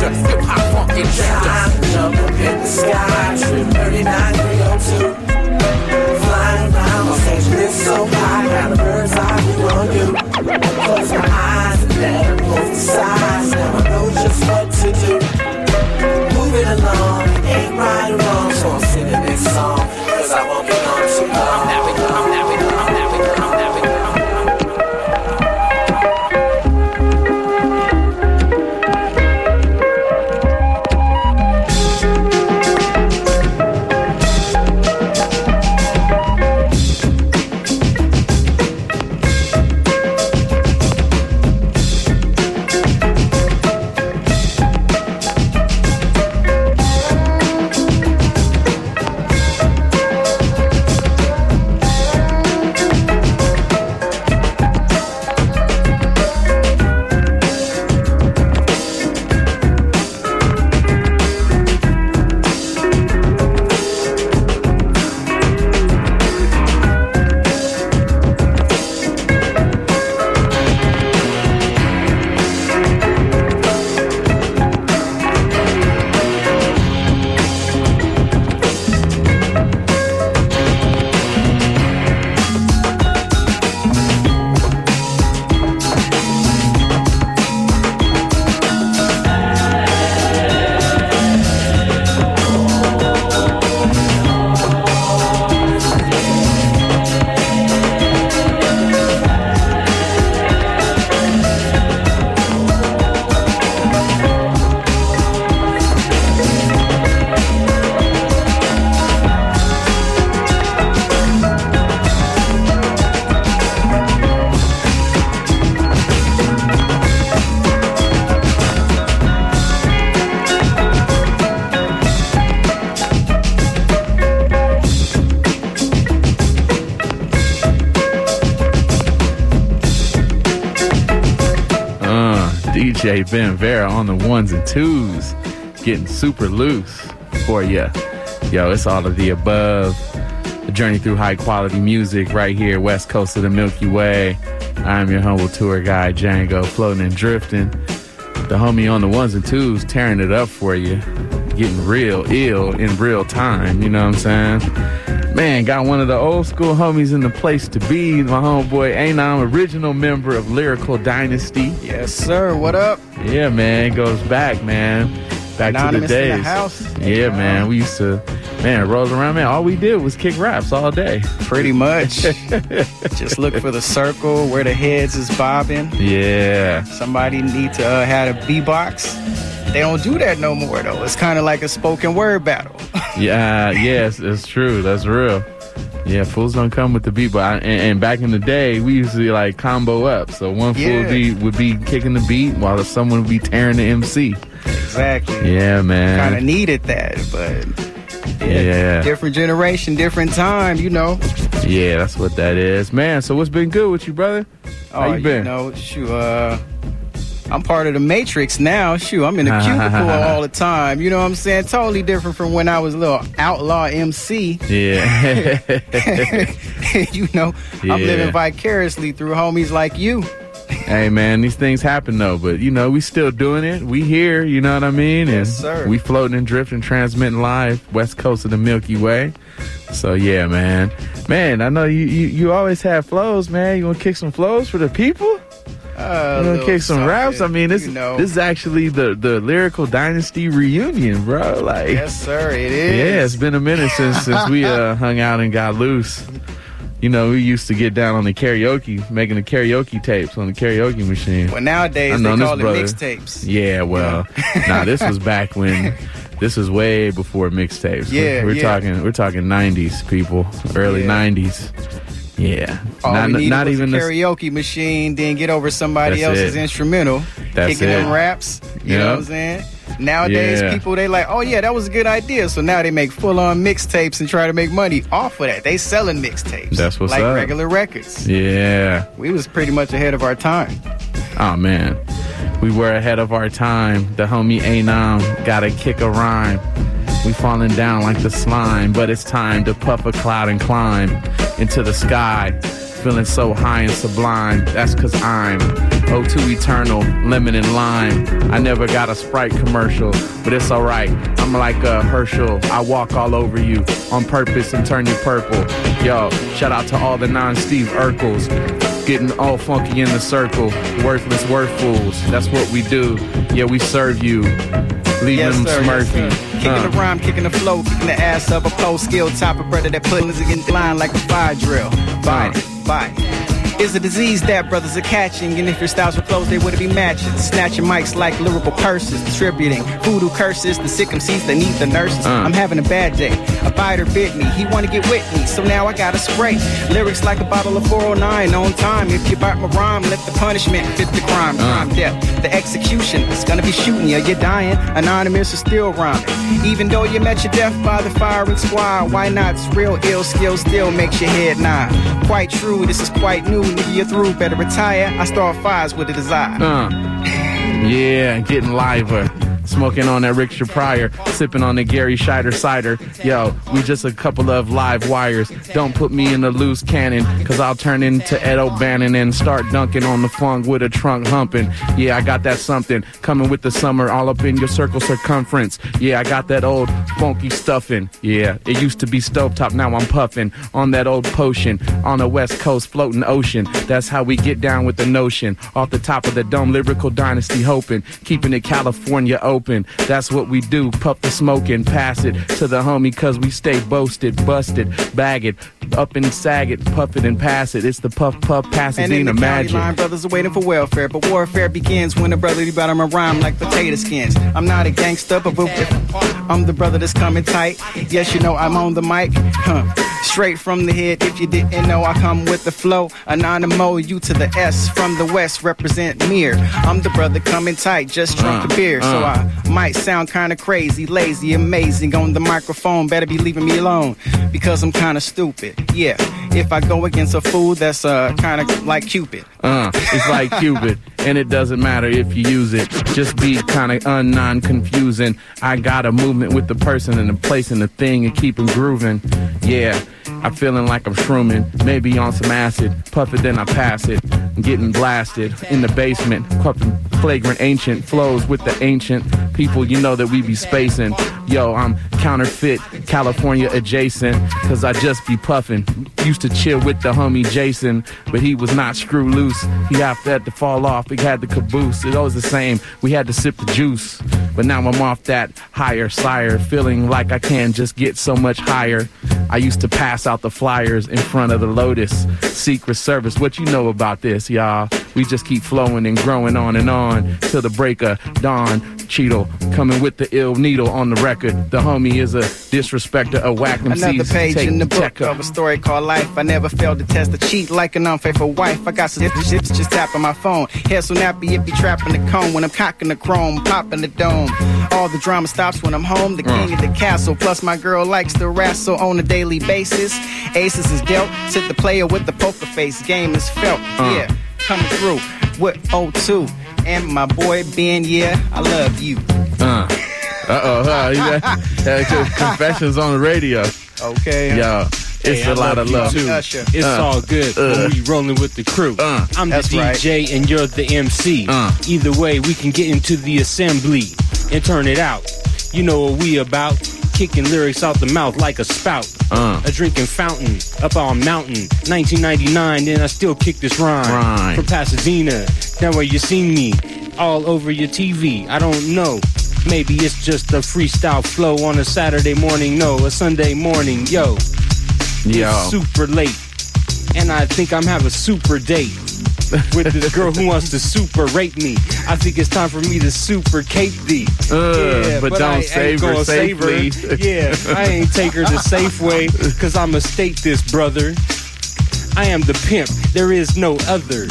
这。Ben Vera on the ones and twos, getting super loose for you. Yo, it's all of the above. A journey through high quality music right here, west coast of the Milky Way. I'm your humble tour guide, Django, floating and drifting. The homie on the ones and twos, tearing it up for you, getting real ill in real time. You know what I'm saying? Man, got one of the old school homies in the place to be. My homeboy Anom, original member of Lyrical Dynasty.
Yes, sir. What up?
Yeah, man, it goes back, man. Back
Anonymous
to the
the
days.
house.
Yeah, man. We used to, man, rolls around, man. All we did was kick raps all day.
Pretty much. Just look for the circle where the heads is bobbing.
Yeah.
Somebody need to uh, have a B-box. They don't do that no more though. It's kind of like a spoken word battle.
Yeah, yes, it's true. That's real. Yeah, fools don't come with the beat, but I, and, and back in the day, we used to like combo up. So one fool
Yeah.
would be would be kicking the beat while someone would be tearing the MC.
Exactly.
Yeah, man.
Kind of needed that, but
Yeah, yeah.
different generation, different time. You know.
yeah, that's what that is, man. So what's been good with you, brother? How
Oh,
you been?
know, shoot, uh, I'm part of the Matrix now. Shoot, I'm in a cubicle all the time. You know what I'm saying? Totally different from when I was a little outlaw MC.
Yeah.
you know, I'm living vicariously through homies like you.
hey man, these things happen though, but you know, we still doing it. We here, you know what I mean? And
Yes, sir.
we floating and drifting, transmitting live, west coast of the Milky Way. So yeah, man. Man, I know you you, you always have flows, man. You wanna kick some flows for the people?
Uh,
kick some
something,
raps? I mean this
you know.
this is actually the the lyrical dynasty reunion, bro. Like
Yes, sir, it is.
Yeah, it's been a minute since since we uh, hung out and got loose. You know, we used to get down on the karaoke, making the karaoke tapes on the karaoke machine.
Well, nowadays they
know this
it
brother.
mixtapes.
Yeah, well, nah, this was back when. This was way before mixtapes.
Yeah,
we're, we're
yeah.
talking. We're talking '90s, people, early
Yeah.
'90s. Yeah,
All
not,
we needed
not
was
even
a karaoke machine, then get over somebody
That's
else's
it.
instrumental,
That's
kicking them
it.
raps. You know what I'm saying? Nowadays,
Yeah.
people they like, oh yeah, that was a good idea. So now they make full on mixtapes and try to make money off of that. They selling mixtapes.
That's what's
like
up.
regular records.
Yeah.
We was pretty much ahead of our time.
Oh man, we were ahead of our time. The homie Anam gotta kick a rhyme. We falling down like the slime, but it's time to puff a cloud and climb into the sky. Feeling so high and sublime. That's cause I'm O2 Eternal, lemon and lime. I never got a Sprite commercial, but it's alright. I'm like a Herschel. I walk all over you on purpose and turn you purple. Yo, shout out to all the non-Steve Urkels. Getting all funky in the circle. Worthless word fools. That's what we do. Yeah, we serve you. Leaving
Yes,
them
sir, yes,
smurfy.
sir. Kicking
Uh.
the rhyme, kicking the flow, kicking the ass of a post skill type of brother that put in line like a fire drill. Body, body. Is a disease that brothers are catching, and if your styles were close, they wouldn't be matching. Snatching mics like lyrical purses, distributing voodoo curses, the sick MCs that need the nurses.
Uh.
I'm having a bad day. A biter bit me, he wanna get with me, so now I gotta spray. Lyrics like a bottle of 409 on time. If you bite my rhyme, let the punishment fit the crime. Crime death, the execution is gonna be shooting you. You're dying, anonymous is still rhyming. Even though you met your death by the firing squad, why not? It's real ill skill still makes your head nod. Quite true, this is quite new. Nigga, you're through, better retire. I start fires with a desire.
Uh. Yeah, getting liver. Smoking on that Richter Pryor, sipping on the Gary Scheider cider. Yo, we just a couple of live wires. Don't put me in a loose cannon, cause I'll turn into Ed O'Bannon and start dunking on the funk with a trunk humping. Yeah, I got that something coming with the summer all up in your circle circumference. Yeah, I got that old funky stuffing. Yeah, it used to be stovetop, now I'm puffing on that old potion on the west coast floating ocean. That's how we get down with the notion. Off the top of the dome, lyrical dynasty hoping, keeping it California open. That's what we do. Puff the smoke and pass it to the homie cause we stay boasted, busted, bag it, up and sag it, puff it and pass it. It's the puff puff
And
Pasadena
in the
magic.
line, brothers are waiting for welfare. But warfare begins when the brother about him rhyme like potato skins. I'm not a gangster, but I'm the brother that's coming tight. Yes, you know I'm on the mic. Huh. Straight from the head, if you didn't know, I come with the flow. Anonymo, you to the S from the west, represent Mir. I'm the brother coming tight, just drunk
Uh,
a beer. So
uh.
I might sound kinda crazy, lazy, amazing on the microphone. Better be leaving me alone because I'm kinda stupid. Yeah, if I go against a fool that's uh kinda like Cupid.
Uh, it's like Cupid, and it doesn't matter if you use it. Just be kind of un non confusing. I got a movement with the person and the place and the thing and keep 'em grooving. Yeah, I'm feeling like I'm shrooming, maybe on some acid. Puff it, then I pass it. I'm getting blasted in the basement, puffing flagrant ancient flows with the ancient people. You know that we be spacing. Yo, I'm counterfeit, California adjacent, cause I just be puffing. Used to chill with the homie Jason, but he was not screw loose. He to, had to fall off. He had the caboose. It was the same. We had to sip the juice. But now I'm off that higher sire, feeling like I can just get so much higher. I used to pass out the flyers in front of the Lotus Secret Service. What you know about this, y'all? We just keep flowing and growing on and on till the break of dawn. Cheeto coming with the ill needle on the record. The homie is a disrespecter, a whack
Another page in the book
check up.
of a story called Life. I never failed to test a cheat like an unfaithful wife. I got some shit just tapping my phone. Hair so nappy, it be trapping the cone when I'm cocking the chrome, popping the dome. All the drama stops when I'm home, the king of the castle. Plus, my girl likes to wrestle on a daily basis. Aces is dealt to the player with the poker face. Game is felt,
Uh.
yeah, coming through with O2. And my boy Ben, yeah, I love you.
Uh oh, huh? You got, just confessions on the radio.
Okay.
Yo, it's
Hey, I
a lot of love.
too.
Usher.
It's
Uh,
all good
uh,
when we rolling with the crew.
Uh,
I'm the
That's right.
DJ and you're the MC.
Uh.
Either way, we can get into the assembly and turn it out. You know what we about? Kicking lyrics out the mouth like a spout.
Uh.
A drinking fountain up on mountain. 1999, then I still kick this rhyme.
Rhyme.
From Pasadena, that way you see me all over your TV. I don't know. Maybe it's just a freestyle flow on a Saturday morning. No, a Sunday morning. Yo,
Yo.
it's super late. And I think I'm having a super date with this girl who wants to super rape me. I think it's time for me to super cape thee.
Uh, but don't
I
save her
save her.
safely.
Yeah, I ain't take her to Safeway, cause I'ma state this, brother. I am the pimp, there is no other.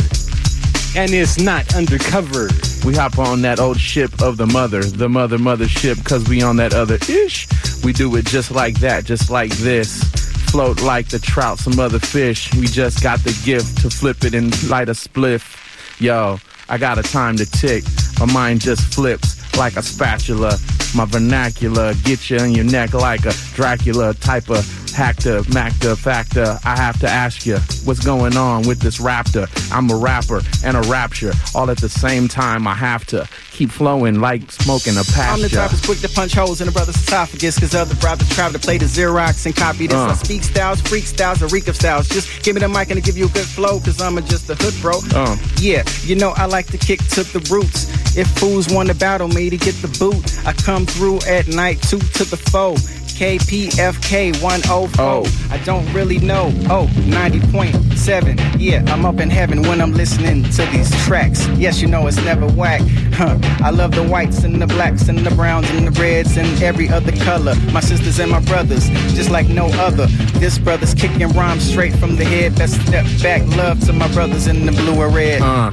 And it's not undercover.
We hop on that old ship of the mother, the mother mother ship, cause we on that other ish. We do it just like that, just like this. Float like the trout, some other fish. We just got the gift to flip it and light a spliff. Yo, I got a time to tick. My mind just flips like a spatula. My vernacular get you in your neck like a Dracula type of hacker, macta, factor. I have to ask you, what's going on with this raptor? I'm a rapper and a rapture all at the same time. I have to keep flowing like smoking a
I'm the
pasture.
type that's quick to punch holes in a brother's esophagus, cause other brothers try to play the Xerox and copy this.
Uh.
I speak styles, freak styles, a reek of styles. Just give me the mic and I'll give you a good flow, cause I'm just a hood bro.
Uh.
Yeah, you know I like to kick to the roots. If fools want to battle me to get the boot, I come through at night, two to the foe. KPFK 104.
Oh.
I don't really know. Oh, 90.7. Yeah, I'm up in heaven when I'm listening to these tracks. Yes, you know it's never whack. Huh. I love the whites and the blacks and the browns and the reds and every other color. My sisters and my brothers, just like no other. This brother's kicking rhymes straight from the head. Best step back. Love to my brothers in the blue or red.
Uh,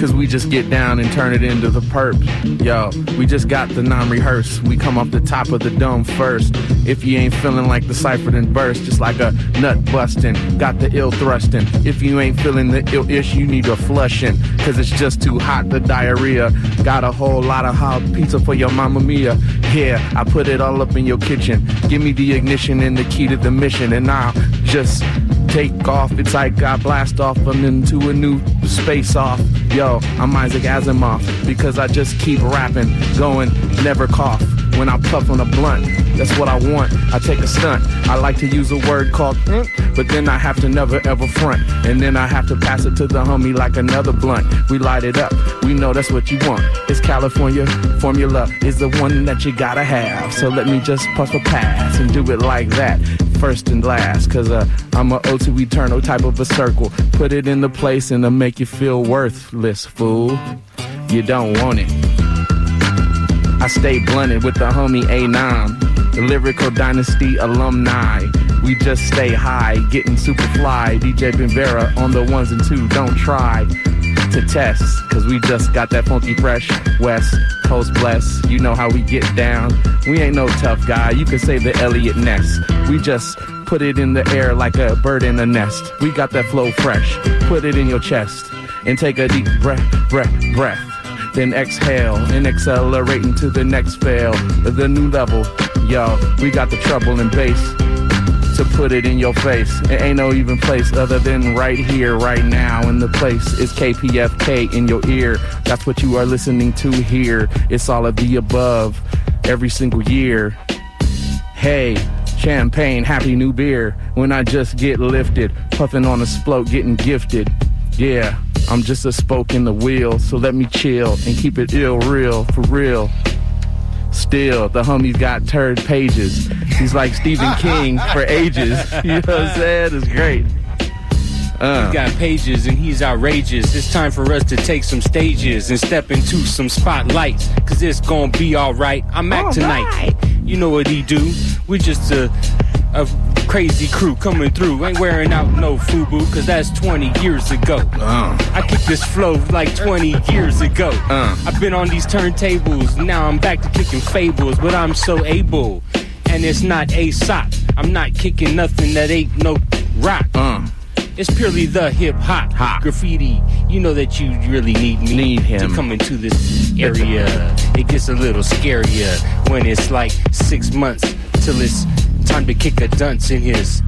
cause we just get down and turn it into the perp. Yo, we just got the non-rehearsed. We come off the top of the dome first. If you ain't feeling like the cipher, then burst just like a nut busting. Got the ill thrusting. If you ain't feeling the ill ish, you need a flushing. Cause it's just too hot, the diarrhea. Got a whole lot of hot pizza for your mama mia. Yeah, I put it all up in your kitchen. Give me the ignition and the key to the mission, and I'll just take off. It's like I blast off and into a new space off. Yo, I'm Isaac Asimov because I just keep rapping, going, never cough. When I puff on a blunt, that's what I want. I take a stunt. I like to use a word called, mm, but then I have to never ever front. And then I have to pass it to the homie like another blunt. We light it up. We know that's what you want. It's California formula is the one that you gotta have. So let me just puff a pass and do it like that first and last. Cause uh, I'm a To eternal type of a circle. Put it in the place and to make you feel worthless, fool. You don't want it. I stay blunted with the homie A9, the lyrical dynasty alumni. We just stay high, getting super fly. DJ Benvera on the ones and two, don't try to test, cause we just got that funky fresh West Coast bless. You know how we get down. We ain't no tough guy, you can say the Eliot Ness. We just put it in the air like a bird in a nest. We got that flow fresh, put it in your chest, and take a deep breath, breath, breath. Then exhale and accelerate into the next fail, the new level. Yo, we got the treble and bass to put it in your face. It ain't no even place other than right here, right now. And the place is KPFK in your ear. That's what you are listening to here. It's all of the above every single year. Hey, champagne, happy new beer. When I just get lifted, puffing on a sploat, getting gifted. Yeah, I'm just a spoke in the wheel, so let me chill and keep it ill real, for real. Still, the homie's got turd pages. He's like Stephen King for ages. You know what I'm saying? It's great. Uh.
He's got pages and he's outrageous. It's time for us to take some stages and step into some spotlights. Cause it's gonna be alright. I'm Mac tonight. You know what he do. We just a, a crazy crew coming through. Ain't wearing out no FUBU cause that's 20 years ago. Uh. I kicked this flow like 20 years ago. Uh. I've been on these turntables. Now I'm back to kicking fables, but I'm so able. And it's not a sock. I'm not kicking nothing that ain't no rock. Uh. It's purely the hip hop, graffiti, you know that you really need me
Need him.
to come into this area. it gets a little scarier when it's like six months till it's time to kick a dunce in his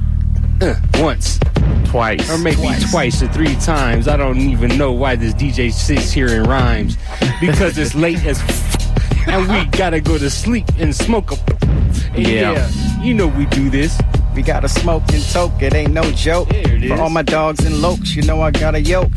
uh, once.
Twice.
Or maybe twice. or three times. I don't even know why this DJ sits here and rhymes. Because it's late as f- and we gotta go to sleep and smoke a
Yeah.
You know we do this.
We got a smoking toke, it ain't no joke. For all my dogs and lokes, you know I got a yoke.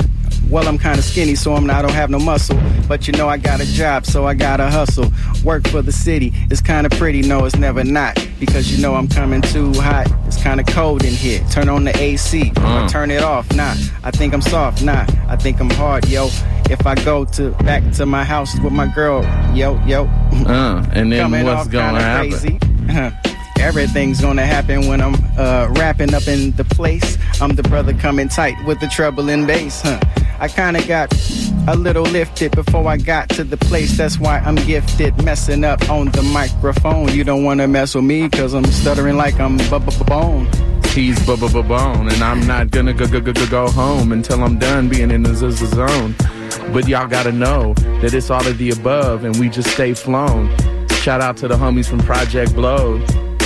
Well, I'm kinda skinny, so I'm I don't have no muscle. But you know I got a job, so I gotta hustle. Work for the city, it's kinda pretty, no, it's never not. Because you know I'm coming too hot. It's kinda cold in here. Turn on the AC,
Uh.
or turn it off. Nah, I think I'm soft. Nah, I think I'm hard, yo. If I go to back to my house with my girl, yo, yo.
Uh, and then
Coming
what's gonna happen?
Crazy. Everything's gonna happen when I'm uh, up in the place. I'm the brother coming tight with the treble and bass. Huh. I kinda got a little lifted before I got to the place. That's why I'm gifted. Messing up on the microphone. You don't wanna mess with me, cause I'm stuttering like I'm bone.
He's bu bu bu bone, and I'm not gonna go go go go go home until I'm done being in the zone. But y'all gotta know that it's all of the above, and we just stay flown. Shout out to the homies from Project Blow.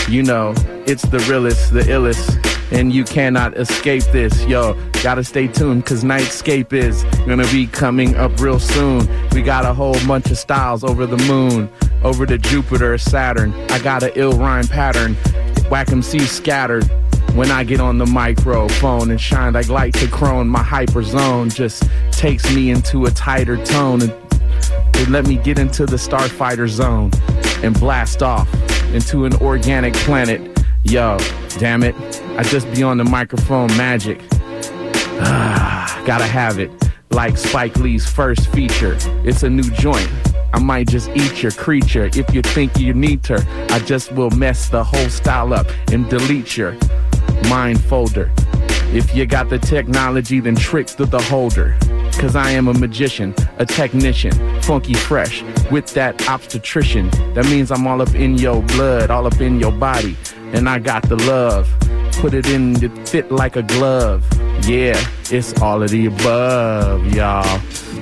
You know, it's the realest, the illest, and you cannot escape this. Yo, gotta stay tuned, cause Nightscape is gonna be coming up real soon. We got a whole bunch of styles over the moon, over to Jupiter, Saturn. I got a ill rhyme pattern. Whack MC scattered. When I get on the microphone and shine like light to crone, my hyper zone just takes me into a tighter tone and it let me get into the starfighter zone and blast off into an organic planet. Yo, damn it, I just be on the microphone magic. Ah, gotta have it. Like Spike Lee's first feature. It's a new joint. I might just eat your creature. If you think you need her, I just will mess the whole style up and delete your mind folder. If you got the technology, then trick to the holder. Cause I am a magician, a technician, funky fresh, with that obstetrician. That means I'm all up in your blood, all up in your body. And I got the love. Put it in the fit like a glove. Yeah, it's all of the above, y'all.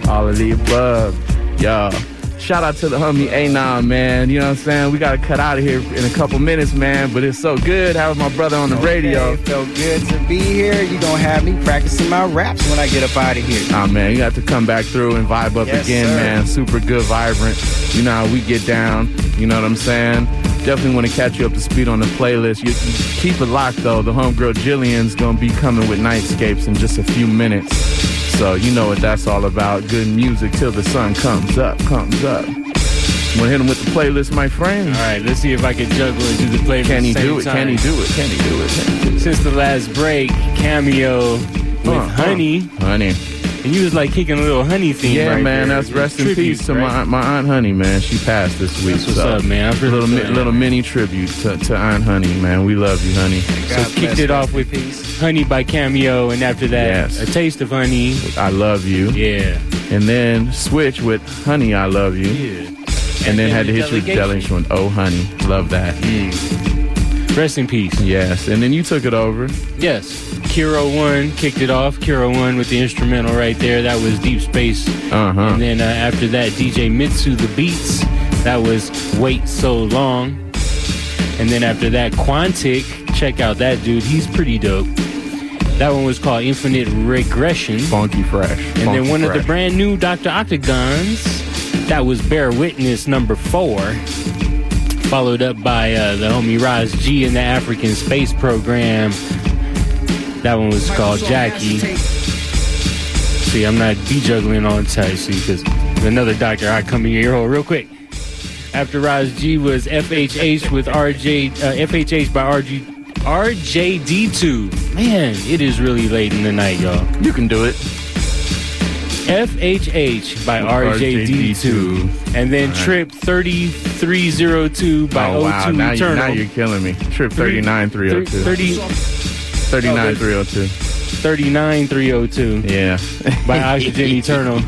All of the above, y'all. Shout out to the homie A9, man. You know what I'm saying? We gotta cut out of here in a couple minutes, man. But it's so good having my brother on the radio.
It felt good to be here. You gonna have me practicing my raps when I get up out of here.
Oh man, you got to come back through and vibe up
Yes,
again,
sir.
man. Super good, vibrant. You know how we get down. You know what I'm saying? Definitely want to catch you up to speed on the playlist. You, you keep it locked though. The homegirl Jillian's gonna be coming with Nightscapes in just a few minutes. So you know what that's all about. Good music till the sun comes up, comes up. Wanna hit him with the playlist, my friend?
All right, let's see if I can juggle and do the play.
Can he
at the same
do it?
time.
Can he do it? Can he do it? Can he do it?
Since the last break, cameo with
Uh, uh,
Honey,
Honey.
And you was like kicking a little Honey theme.
Yeah,
right
man,
there.
that's rest in
Tribute,
peace to
right?
my my aunt Honey, man. She passed this week.
That's what's
so
up, man. I'm really
little mi- little mini tribute to, to Aunt Honey, man. We love you, Honey.
So kicked it off with peace. Honey by Cameo, and after that,
Yes.
a taste of Honey.
I love you.
Yeah.
And then switch with Honey, I love you.
Yeah.
And, then
then
had to
the
hit you with
delegation.
delegation Oh Honey. Love that. Mm.
Rest in peace.
Yes. And then you took it over.
Yes. Kero One kicked it off. Kero One with the instrumental right there. That was Deep Space.
Uh-huh.
And then uh, after that, DJ Mitsu the Beats. That was Wait So Long. And then after that, Quantic. Check out that dude. He's pretty dope. That one was called Infinite Regression.
Funky Fresh.
And then one of the brand new Dr. Octagons. That was Bear Witness number four. Followed up by uh, the homie Ras G in the African Space Program. That one was called Jackie. See, I'm not be juggling on tight, see, because another doctor I come in your hole real quick. After Ras G was FHH with RJ, uh, FHH by RG, RJD2. Man, it is really late in the night, y'all.
You can do it.
FHH by RJD2. And then
right.
Trip 3302 by
oh, wow.
O2
Now, you,
Eternal.
now you're killing me. Trip 39302.
30,
39302.
39302
Yeah.
by Oxygen Eternal.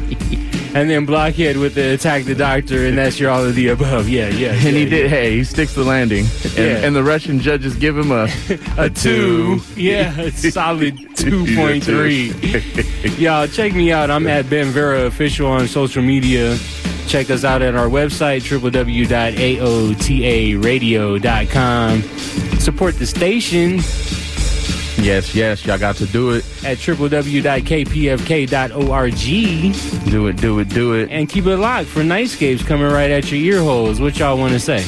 And then Blockhead with the attack the doctor, and that's your all of the above. Yeah, yeah.
And he
yeah,
did.
yeah.
Hey, he sticks the landing, and,
Yeah.
and the Russian judges give him a
a two. Yeah, a solid 2.3. Y'all, check me out. I'm at Ben Vera Official on social media. Check us out at our website, www.aotaradio.com. Support the station
Yes, yes, y'all got to do it.
at www.kpfk.org.
Do it, do it, do it.
And keep it locked for Nightscapes coming right at your ear holes. What y'all want to say?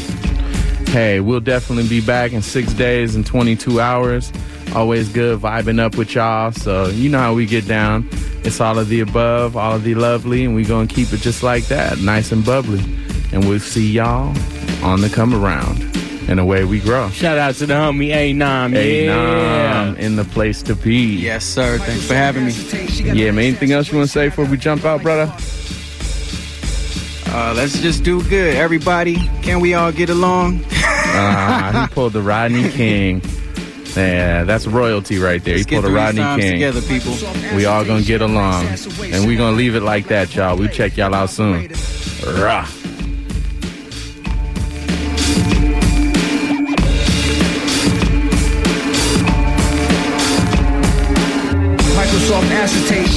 Hey, we'll definitely be back in six days and 22 hours. Always good vibing up with y'all. So, you know how we get down. It's all of the above, all of the lovely, and we going to keep it just like that, nice and bubbly. And we'll see y'all on the come around. And away we grow.
Shout out to the homie A9.
Hey,
yeah.
Nam, in the place to be.
Yes, sir. Thanks for having me.
Yeah, man. Anything else you want to say before we jump out, brother?
Uh, let's just do good, everybody. Can we all get along?
Ah, he pulled the Rodney King. Yeah, that's royalty right there.
Let's
he pulled
get
a Rodney King.
together, people.
We all gonna get along, and we gonna leave it like that, y'all. We check y'all out soon. Rah.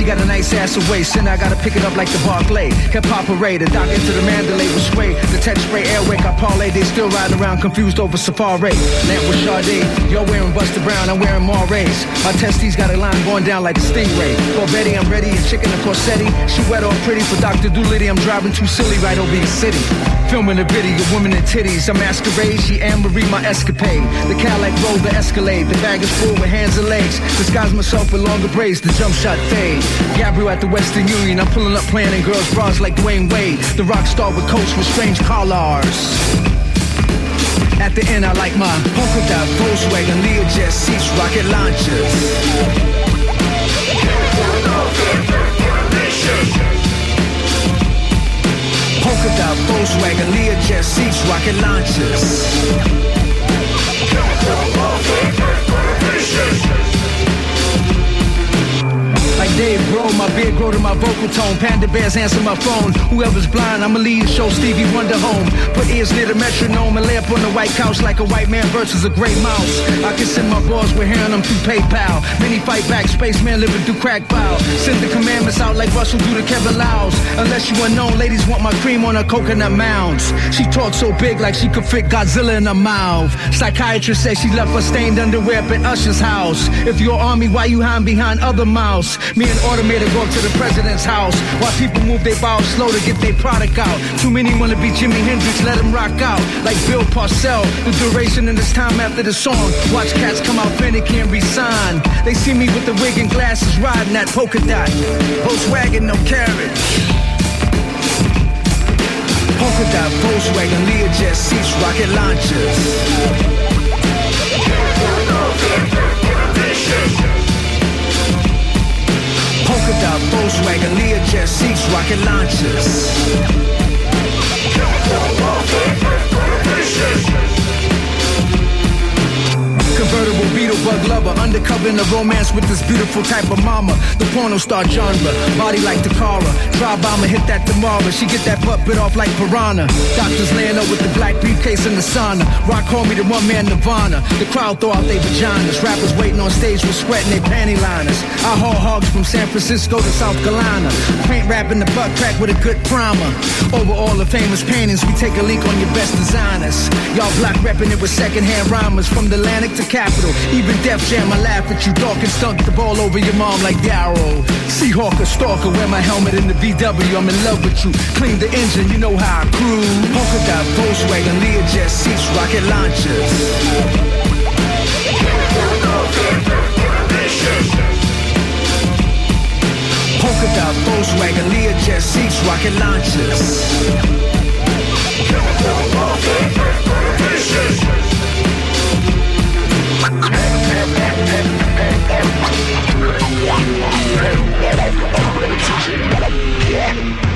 She got a nice ass waist, and I gotta pick it up like the Barclay. Hip hop parade, the dock into the Mandalay with sway. The tech spray airway, I parlay, they still riding around confused over Safari. Lamp with Sade, you're wearing Buster Brown, I'm wearing Marays. My testes got a line going down like a stingray. For Betty, I'm ready, and chicken and corsetti. She wet all pretty for Dr. Doolittle, I'm driving too silly right over your city. Filming a video, women in titties. I masquerade, she Anne Marie, my escapade. The Cadillac roll, the Escalade. The bag is full with hands and legs. Disguise myself with longer braids, the jump shot fade. Gabriel at the Western Union, I'm pulling up playing in girls' bras like Dwyane Wade. The rock star with coats with strange collars. At the end, I like my polka dot Volkswagen Learjet seats, rocket launchers. Polka dot Volkswagen Learjet seats, rocket launchers. Like Dave Grohl, my beard grow to my vocal tone. Panda bears answer my phone. Whoever's blind, I'ma lead show Stevie Wonder home. Put ears near the metronome and lay up on the white couch like a white man versus a gray mouse. I can send my boys, we're hearing them through PayPal. Many fight back, spaceman living through crack bow. Send the commandments out like Russell do to Kevin Liles. Unless you unknown, ladies want my cream on her coconut mounds. She talks so big like she could fit Godzilla in her mouth. Psychiatrist says she left her stained underwear in Usher's house. If you're army, why you hiding behind other mouths? Me and Automator go up to the president's house while people move their bowels slow to get their product out. Too many wanna be Jimi Hendrix, let them rock out. Like Bill Parcell, the duration in this time after the song. Watch cats come out finicky and resign. They see me with the wig and glasses riding that polka dot. Volkswagen, no carriage. Polka dot Volkswagen Learjet seats, rocket launchers. Polka dot Volkswagen Learjet seats, rocket launchers. Convertible beetle bug lover, undercover in a romance with this beautiful type of mama. The porno star genre, body like Takara. Try bomber, hit that tomorrow. She get that butt bit off like piranha. Doctors laying up with the black briefcase in the sauna. Rock call me the one man Nirvana. The crowd throw out their vaginas. Rappers waiting on stage with sweat in their panty liners. I haul hogs from San Francisco to South Carolina. Paint rapping the butt crack with a good primer. Over all the famous paintings, we take a leak on your best designers. Y'all black repping it with secondhand rhymers from the Atlantic to capital. Even Def Jam, I laugh at you. Dark and stunk the ball over your mom like Darrow. Seahawk or stalker, wear my helmet in the VW. I'm in love with you. Clean the engine, you know how I cruise. Polka dot Volkswagen, Learjet seats, rocket launchers. Polka dot Volkswagen, Learjet seats, rocket launchers. Yeah.